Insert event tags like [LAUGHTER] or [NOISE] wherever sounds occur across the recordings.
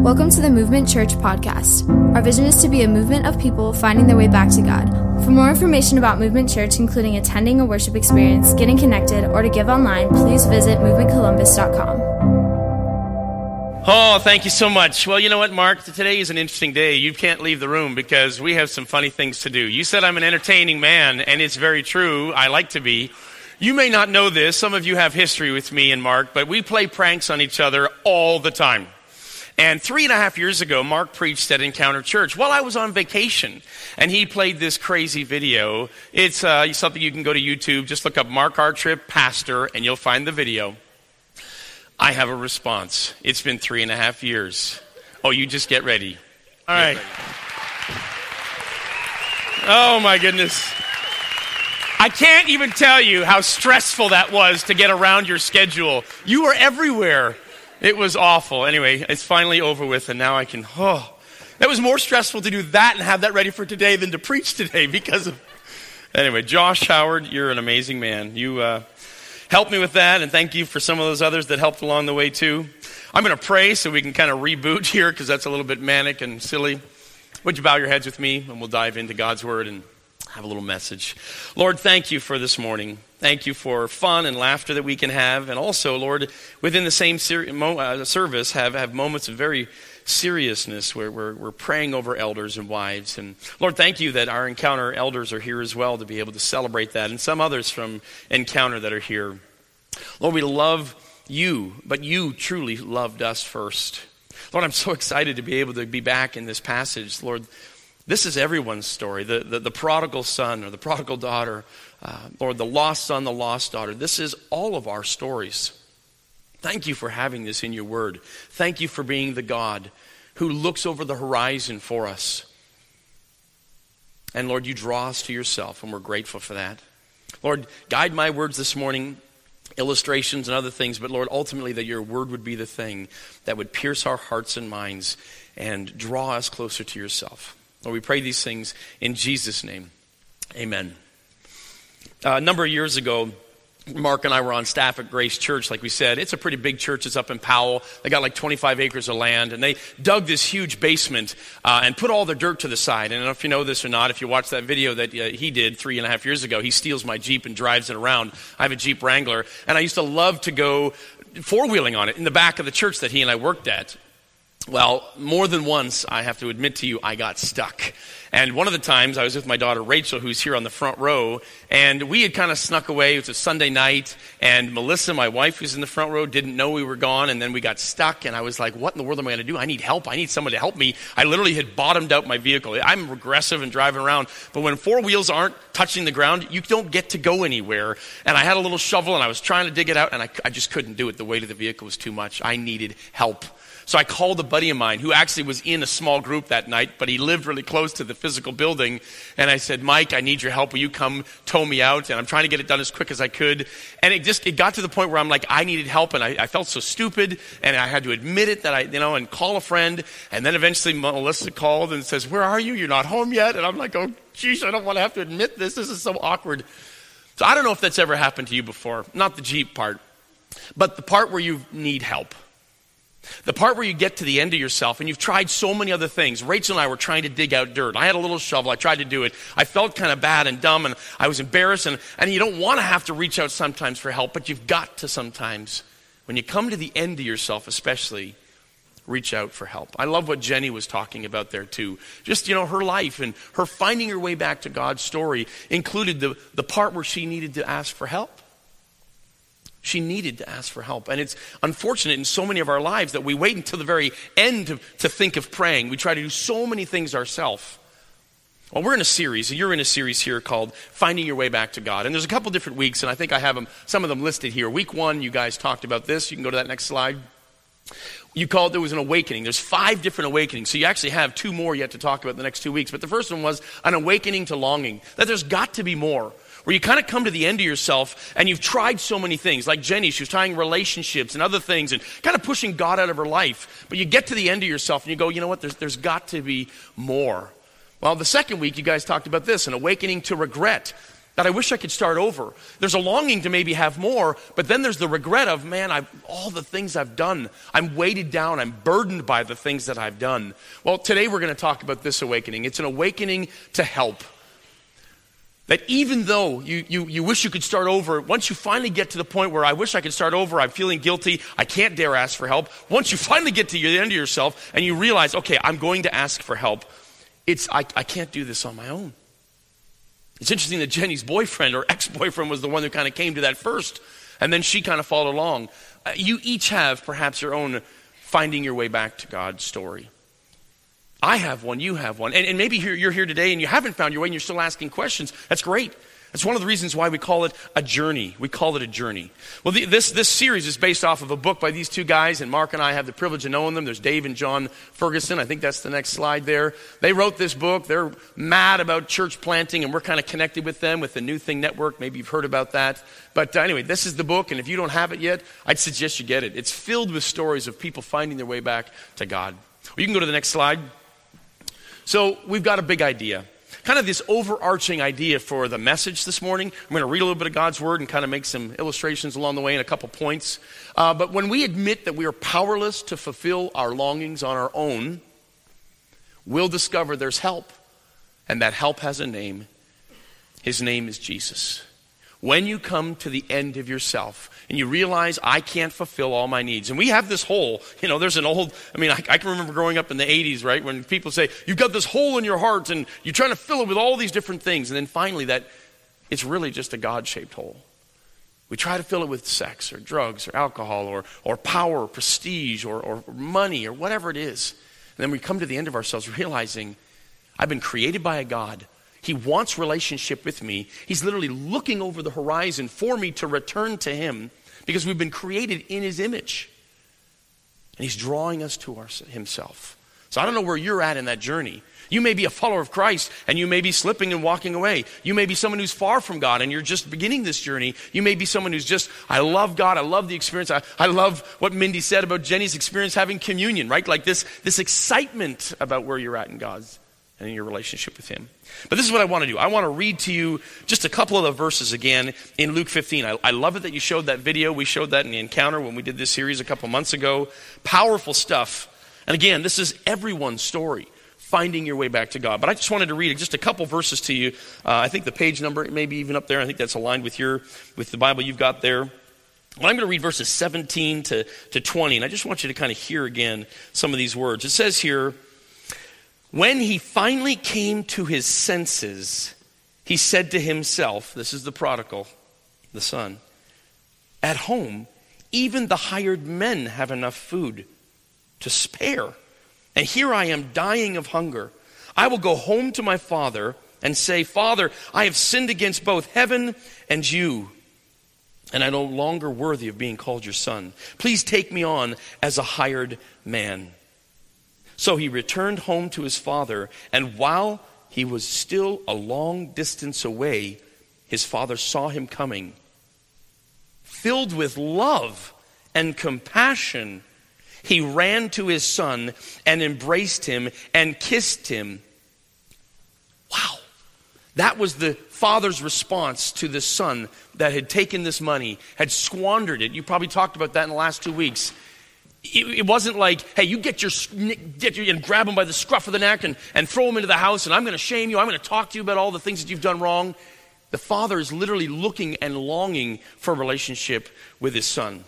Welcome to the Movement Church podcast. Our vision is to be a movement of people finding their way back to God. For more information about Movement Church, including attending a worship experience, getting connected, or to give online, please visit movementcolumbus.com. Oh, thank you so much. Well, you know what, Mark? Today is an interesting day. You can't leave the room because we have some funny things to do. You said I'm an entertaining man, and it's very true. I like to be. You may not know this. Some of you have history with me and Mark, but we play pranks on each other all the time. And three and a half years ago, Mark preached at Encounter Church while I was on vacation. And he played this crazy video. It's uh, something you can go to YouTube. Just look up Mark Artrip, Pastor, and you'll find the video. I have a response. It's been three and a half years. Oh, you just get ready. All right. Oh, my goodness. I can't even tell you how stressful that was to get around your schedule. You were everywhere. It was awful. Anyway, it's finally over with, and now I can. Oh, that was more stressful to do that and have that ready for today than to preach today because of. Anyway, Josh Howard, you're an amazing man. You uh, helped me with that, and thank you for some of those others that helped along the way too. I'm going to pray so we can kind of reboot here because that's a little bit manic and silly. Would you bow your heads with me, and we'll dive into God's word and have a little message. Lord, thank you for this morning. Thank you for fun and laughter that we can have. And also, Lord, within the same ser- mo- uh, service, have, have moments of very seriousness where we're, we're praying over elders and wives. And Lord, thank you that our Encounter elders are here as well to be able to celebrate that, and some others from Encounter that are here. Lord, we love you, but you truly loved us first. Lord, I'm so [LAUGHS] excited to be able to be back in this passage. Lord, this is everyone's story the, the, the prodigal son or the prodigal daughter uh, or the lost son, the lost daughter. This is all of our stories. Thank you for having this in your word. Thank you for being the God who looks over the horizon for us. And Lord, you draw us to yourself, and we're grateful for that. Lord, guide my words this morning, illustrations and other things, but Lord, ultimately that your word would be the thing that would pierce our hearts and minds and draw us closer to yourself. Lord, we pray these things in Jesus' name. Amen. Uh, a number of years ago, Mark and I were on staff at Grace Church, like we said. It's a pretty big church. It's up in Powell. They got like 25 acres of land, and they dug this huge basement uh, and put all the dirt to the side. And I don't know if you know this or not. If you watch that video that uh, he did three and a half years ago, he steals my Jeep and drives it around. I have a Jeep Wrangler, and I used to love to go four wheeling on it in the back of the church that he and I worked at. Well, more than once, I have to admit to you, I got stuck. And one of the times I was with my daughter Rachel, who's here on the front row, and we had kind of snuck away. It was a Sunday night, and Melissa, my wife, who's in the front row, didn't know we were gone, and then we got stuck, and I was like, what in the world am I going to do? I need help. I need someone to help me. I literally had bottomed out my vehicle. I'm regressive and driving around, but when four wheels aren't touching the ground, you don't get to go anywhere. And I had a little shovel, and I was trying to dig it out, and I, I just couldn't do it. The weight of the vehicle was too much. I needed help. So I called a buddy of mine who actually was in a small group that night, but he lived really close to the physical building. And I said, Mike, I need your help. Will you come tow me out? And I'm trying to get it done as quick as I could. And it just, it got to the point where I'm like, I needed help. And I, I felt so stupid. And I had to admit it that I, you know, and call a friend. And then eventually Melissa called and says, where are you? You're not home yet. And I'm like, oh, geez, I don't want to have to admit this. This is so awkward. So I don't know if that's ever happened to you before. Not the Jeep part, but the part where you need help. The part where you get to the end of yourself and you've tried so many other things. Rachel and I were trying to dig out dirt. I had a little shovel. I tried to do it. I felt kind of bad and dumb and I was embarrassed. And, and you don't want to have to reach out sometimes for help, but you've got to sometimes. When you come to the end of yourself, especially, reach out for help. I love what Jenny was talking about there too. Just, you know, her life and her finding her way back to God's story included the, the part where she needed to ask for help. She needed to ask for help. And it's unfortunate in so many of our lives that we wait until the very end to, to think of praying. We try to do so many things ourselves. Well, we're in a series, and you're in a series here called Finding Your Way Back to God. And there's a couple different weeks, and I think I have them, some of them listed here. Week one, you guys talked about this. You can go to that next slide. You called there was an awakening. There's five different awakenings. So you actually have two more yet to talk about the next two weeks. But the first one was an awakening to longing, that there's got to be more where you kind of come to the end of yourself and you've tried so many things. Like Jenny, she was trying relationships and other things and kind of pushing God out of her life. But you get to the end of yourself and you go, you know what, there's, there's got to be more. Well, the second week, you guys talked about this an awakening to regret. that I wish I could start over. There's a longing to maybe have more, but then there's the regret of, man, I've, all the things I've done. I'm weighted down. I'm burdened by the things that I've done. Well, today we're going to talk about this awakening. It's an awakening to help. That even though you, you, you wish you could start over, once you finally get to the point where I wish I could start over, I'm feeling guilty, I can't dare ask for help. Once you [LAUGHS] finally get to the end of yourself and you realize, okay, I'm going to ask for help, it's, I, I can't do this on my own. It's interesting that Jenny's boyfriend or [LAUGHS] ex boyfriend was the one who kind of came to that first, and then she kind of followed along. Uh, you each have perhaps your own finding your way back to God story. I have one, you have one. And, and maybe you're, here today and you haven't found your way and you're still asking questions. That's great. That's one of the reasons why we call it a journey. We call it a journey. Well, the, this, this series is based off of a book by these two guys, and Mark and I have the privilege of knowing them. There's Dave and Jon Ferguson. I think that's the next slide there. They wrote this book. They're mad about church planting, and we're kind of connected with them with the New Thing Network. Maybe you've heard about that. But uh, anyway, this is the book, and if you don't have it yet, I'd suggest you get it. It's filled with stories of people finding their way back to God. Well, you can go to the next slide. So we've got a big idea kind of this overarching idea for the message this morning. I'm going to read a little bit of God's word and kind of make some illustrations along the way and a couple points. Uh, but when we admit that we are powerless to fulfill our longings on our own, we'll discover there's help. And that help has a name. His name is Jesus. When you come to the end of yourself and you realize I can't fulfill all my needs, and we have this hole, you know, there's an old, I mean, I, I, can remember growing up in the 80s, right, when people say, You've got this hole in your heart and you're trying to fill it with all these different things. And then finally, that it's really just a God shaped hole. We try to fill it with sex or drugs or alcohol or, or power or prestige or, or money or whatever it is. And then we come to the end of ourselves realizing I've been created by a God he wants relationship with me. He's literally looking over the horizon for me to return to Him because we've been created in His image. And He's drawing us to our, Himself. So I don't know where you're at in that journey. You may be a follower of Christ and you may be slipping and walking away. You may be someone who's far from God and you're just beginning this journey. You may be someone who's just, I love God. I love the experience. I, I love what Mindy said about Jenny's experience having communion, right? Like this, this excitement about where you're at in God's and in your relationship with Him. But this is what I want to do. I want to read to you just a couple of the verses again in Luke 15. I, I love it that you showed that video. We showed that in the encounter when we did this series a couple months ago. Powerful stuff. And again, this is everyone's story finding your way back to God. But I just wanted to read just a couple verses to you. Uh, I think the page number may be even up there. I think that's aligned with your with the Bible you've got there. Well, I'm going to read verses 17 to, to 20, and I just want you to kind of hear again some of these words. It says here, when he finally came to his senses, he said to himself, This is the prodigal, the son, at home, even the hired men have enough food to spare. And here I am dying of hunger. I will go home to my father and say, Father, I have sinned against both heaven and you, and I'm no longer worthy of being called your son. Please take me on as a hired man. So he returned home to his father, and while he was still a long distance away, his father saw him coming. Filled with love and compassion, he ran to his son and embraced him and kissed him. Wow. That was the father's response to the son that had taken this money, had squandered it. You probably talked about that in the last two weeks it wasn't like, hey, you get your, get your, and grab him by the scruff of the neck and, and throw him into the house, and I'm going to shame you. I'm going to talk to you about all the things that you've done wrong. The father is literally looking and longing for a relationship with his son.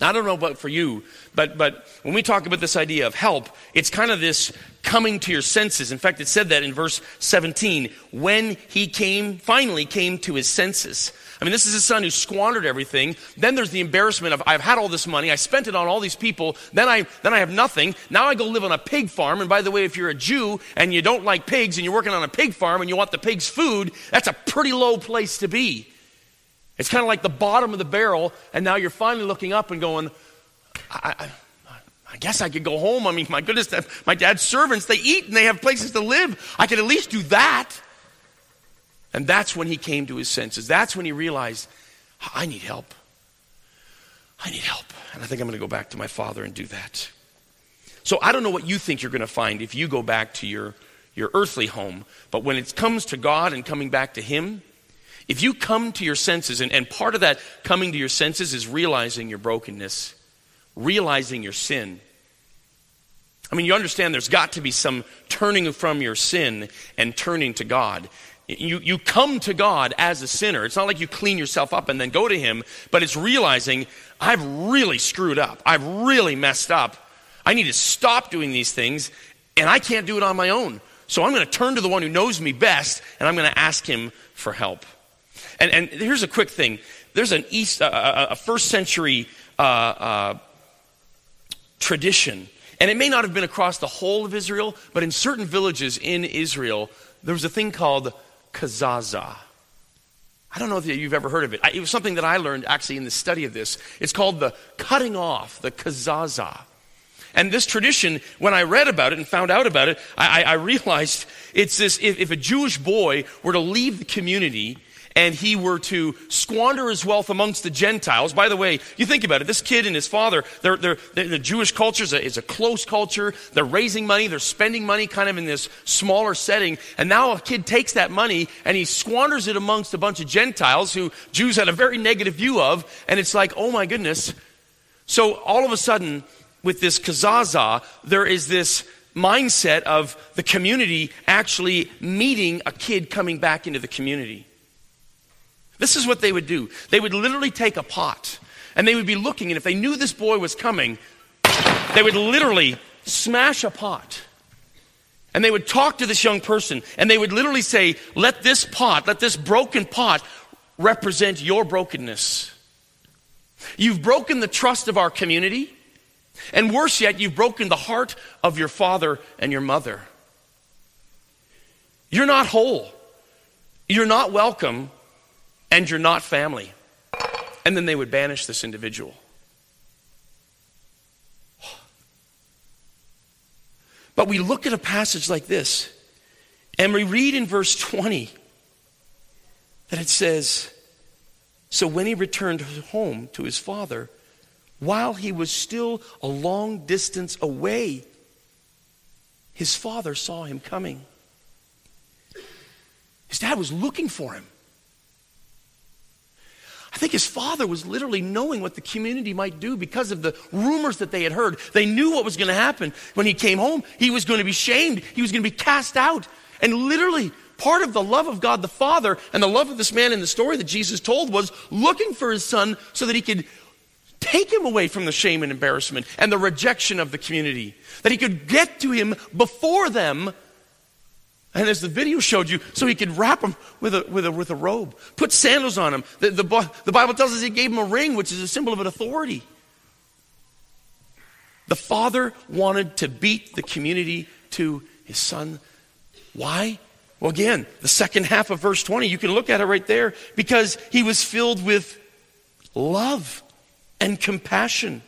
Now, I don't know about for you, but, but when we talk about this idea of help, it's kind of this coming to your senses. In fact, it said that in verse 17, when he came, finally came to his senses. I mean, this is a son who squandered everything. Then there's the embarrassment of I've had all this money, I spent it on all these people, then I then I have nothing. Now I go live on a pig farm. And by the way, if you're a Jew and you don't like pigs and you're working on a pig farm and you want the pig's food, that's a pretty low place to be. It's kind of like the bottom of the barrel, and now you're finally looking up and going, I, I, I guess I could go home. I mean, my goodness, my dad's servants, they eat and they have places to live. I could at least do that. And that's when he came to his senses. That's when he realized, I need help. I need help. And I think I'm going to go back to my father and do that. So I don't know what you think you're going to find if you go back to your, your earthly home, but when it comes to God and coming back to him, If you come to your senses, and, and part of that coming to your senses is realizing your brokenness, realizing your sin. I mean, you understand there's got to be some turning from your sin and turning to God. You, you come to God as a sinner. It's not like you clean yourself up and then go to Him, but it's realizing I've really screwed up. I've really messed up. I need to stop doing these things, and I can't do it on my own. So I'm going to turn to the one who knows me best, and I'm going to ask Him for help. And, and here's a quick thing there's an East, uh, a first century uh, uh, tradition, and it may not have been across the whole of Israel, but in certain villages in Israel, there was a thing called kazaza. I don't know if you've ever heard of it. It was something that I learned actually in the study of this. It's called the cutting off, the kazaza. And this tradition, when I read about it and found out about it, I, I realized it's this if, if a Jewish boy were to leave the community and he were to squander his wealth amongst the Gentiles. By the way, you think about it, this kid and his father, they're, they're, they're the Jewish culture is a, is a close culture. They're raising money, they're spending money kind of in this smaller setting. And now a kid takes that money and he squanders it amongst a bunch of Gentiles who Jews had a very negative view of. And it's like, oh my goodness. So all of a sudden, with this kazaza, there is this mindset of the community actually meeting a kid coming back into the community. This is what they would do. They would literally take a pot and they would be looking, and if they knew this boy was coming, they would literally smash a pot. And they would talk to this young person, and they would literally say, Let this pot, let this broken pot represent your brokenness. You've broken the trust of our community, and worse yet, you've broken the heart of your father and your mother. You're not whole. You're not welcome and you're not family. And then they would banish this individual. But we look at a passage like this, and we read in verse 20 that it says, So when he returned home to his father, while he was still a long distance away, his father saw him coming. His dad was looking for him. I think his father was literally knowing what the community might do because of the rumors that they had heard. They knew what was going to happen. When he came home, he was going to be shamed, he was going to be cast out. And literally, part of the love of God the Father and the love of this man in the story that Jesus told was looking for his son so that he could take him away from the shame and embarrassment and the rejection of the community. That he could get to him before them and as the video showed you, so he could wrap him with a, with a, with a robe, put sandals on him. The, the, the Bible tells us he gave him a ring, which is a symbol of an authority. The father wanted to beat the community to his son. Why? Well, again, the second half of verse 20, you can look at it right there, because he was filled with love and compassion.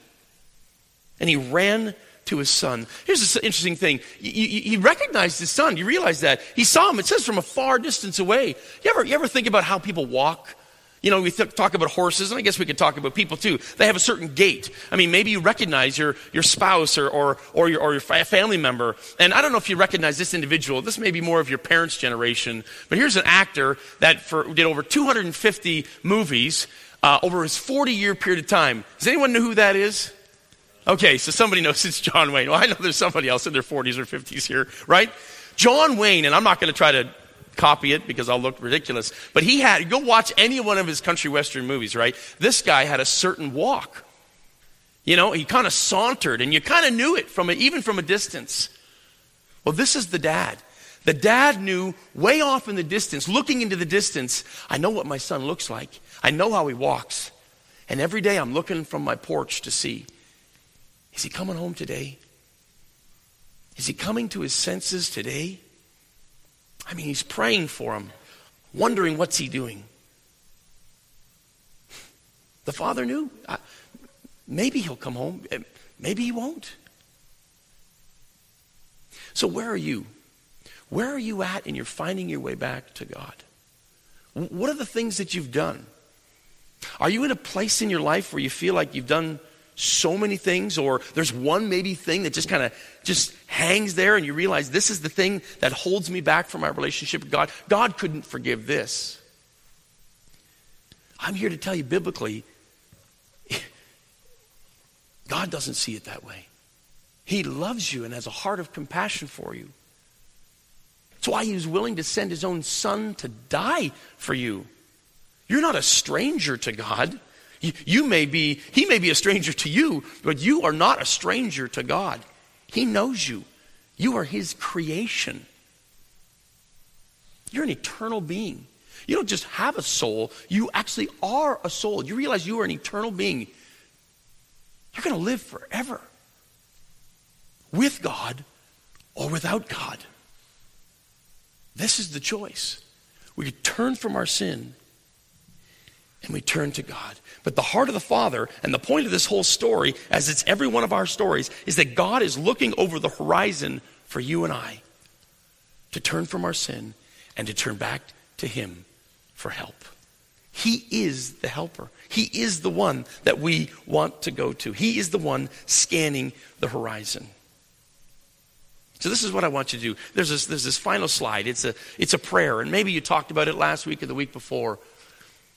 And he ran to his son. Here's the interesting thing. He recognized his son. You realize that. He saw him. It says from a far distance away. You ever, you ever think about how people walk? You know, we th- talk about horses, and I guess we could talk about people too. They have a certain gait. I mean, maybe you recognize your, your spouse or, or, or, your, or your family member. And I don't know if you recognize this individual. This may be more of your parents' generation. But here's an actor that for, did over 250 movies uh, over his 40 year period of time. Does anyone know who that is? Okay, so somebody knows it's John Wayne. Well, I know there's somebody else in their 40s or 50s here, right? John Wayne, and I'm not going to try to copy it because I'll look ridiculous, but he had, go watch any one of his country western movies, right? This guy had a certain walk. You know, he kind of sauntered, and you kind of knew it from a, even from a distance. Well, this is the dad. The dad knew way off in the distance, looking into the distance, I know what my son looks like. I know how he walks. And every day I'm looking from my porch to see is he coming home today? Is he coming to his senses today? I mean, he's praying for him, wondering what's he doing. The father knew. maybe he'll come home. Eh, maybe he won't. So, where are you? Where are you at in your finding your way back to God? What are the things that you've done? Are you in a place in your life where you feel like you've done so many things or there's one maybe thing that just kind of just hangs there and you realize this is the thing that holds me back from my relationship with God. God couldn't forgive this. I'm here to tell you biblically, [LAUGHS] God doesn't see it that way. He loves you and has a heart of compassion for you. That's why he was willing to send his own son to die for you. You're not a stranger to God. You, may be, he may be a stranger to you, but you are not a stranger to God. He knows you. You are his creation. You're an eternal being. You don't just have a soul, you actually are a soul. You realize you are an eternal being. You're going to live forever with God or without God. This is the choice. We turn from our sin and we turn to God. But the heart of the Father and the point of this whole story, as it's every one of our stories, is that God is looking over the horizon for you and I to turn from our sin and to turn back to Him for help. He is the helper. He is the one that we want to go to. He is the one scanning the horizon. So this is what I want you to do. There's this, there's this final slide. It's a, it's a prayer, and maybe you talked about it last week or the week before.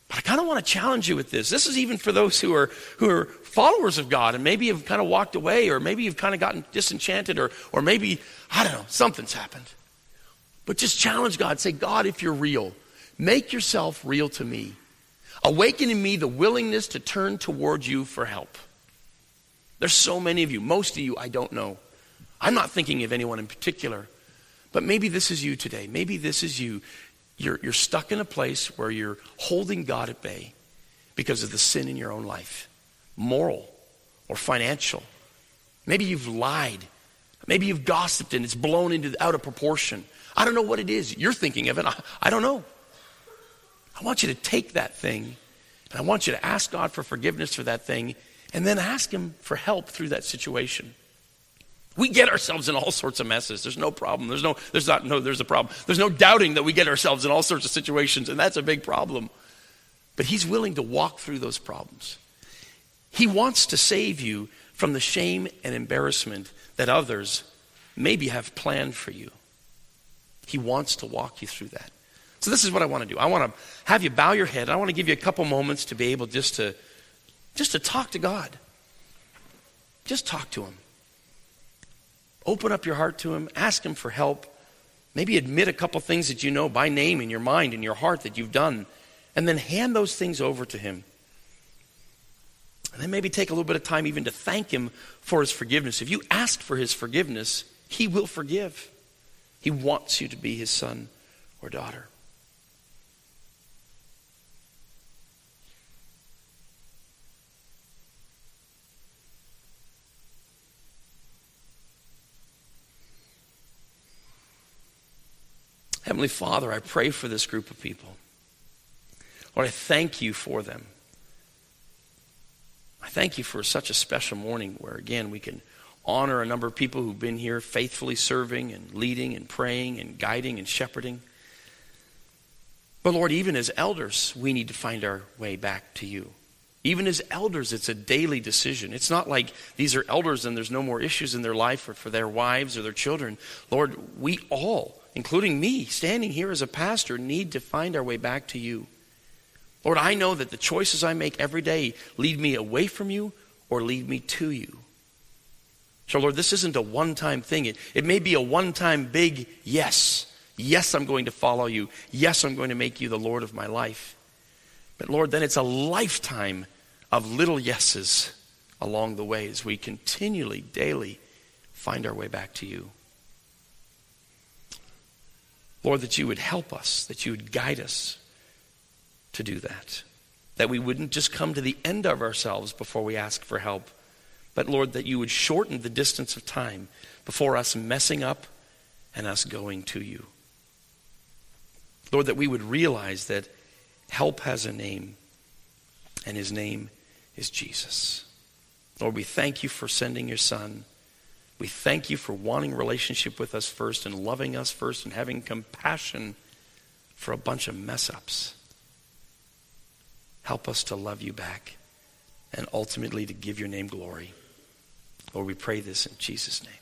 But I kind of want to challenge you with this. This is even for those who are, who are followers of God and maybe have kind of walked away or maybe you've kind of gotten disenchanted or, or maybe, I don't know, something's happened. But just challenge God. Say, God, if you're real, make yourself real to me. Awaken in me the willingness to turn toward you for help. There's so many of you. Most of you I don't know. I'm not thinking of anyone in particular. But maybe this is you today. Maybe this is you. You're, you're stuck in a place where you're holding God at bay because of the sin in your own life, moral or financial. Maybe you've lied. Maybe you've gossiped and it's blown into out of proportion. I don't know what it is. You're thinking of it. I, I don't know. I want you to take that thing and I want you to ask God for forgiveness for that thing and then ask Him for help through that situation. We get ourselves in all sorts of messes. There's no problem. There's no, there's not, no, there's a problem. There's no doubting that we get ourselves in all sorts of situations, and that's a big problem. But He's willing to walk through those problems. He wants to save you from the shame and embarrassment that others maybe have planned for you. He wants to walk you through that. So this is what I want to do. I want to have you bow your head. I want to give you a couple moments to be able just to just to talk to God. Just talk to him. Open up your heart to Him, ask Him for help. Maybe admit a couple things that you know by name in your mind, in your heart that you've done, and then hand those things over to Him. And then maybe take a little bit of time even to thank Him for His forgiveness. If you ask for His forgiveness, He will forgive. He wants you to be His son or daughter. Heavenly Father, I pray for this group of people. Lord, I thank you for them. I thank you for such a special morning where, again, we can honor a number of people who've been here faithfully serving and leading and praying and guiding and shepherding. But Lord, even as elders, we need to find our way back to you. Even as elders, it's a daily decision. It's not like these are elders and there's no more issues in their life or for their wives or their children. Lord, we all including me, standing here as a pastor, need to find our way back to you. Lord, I know that the choices I make every day lead me away from you or lead me to you. So, Lord, this isn't a one time thing. It, it may be a one time big yes. Yes, I'm going to follow you. Yes, I'm going to make you the Lord of my life. But, Lord, then it's a lifetime of little yeses along the way as we continually, daily find our way back to you. Lord, that you would help us, that you would guide us to do that. That we wouldn't just come to the end of ourselves before we ask for help, but Lord, that you would shorten the distance of time before us messing up and us going to you. Lord, that we would realize that help has a name, and his name is Jesus. Lord, we thank you for sending your son. We thank you for wanting relationship with us first and loving us first and having compassion for a bunch of mess ups. Help us to love you back and ultimately to give your name glory. Lord, we pray this in Jesus' name.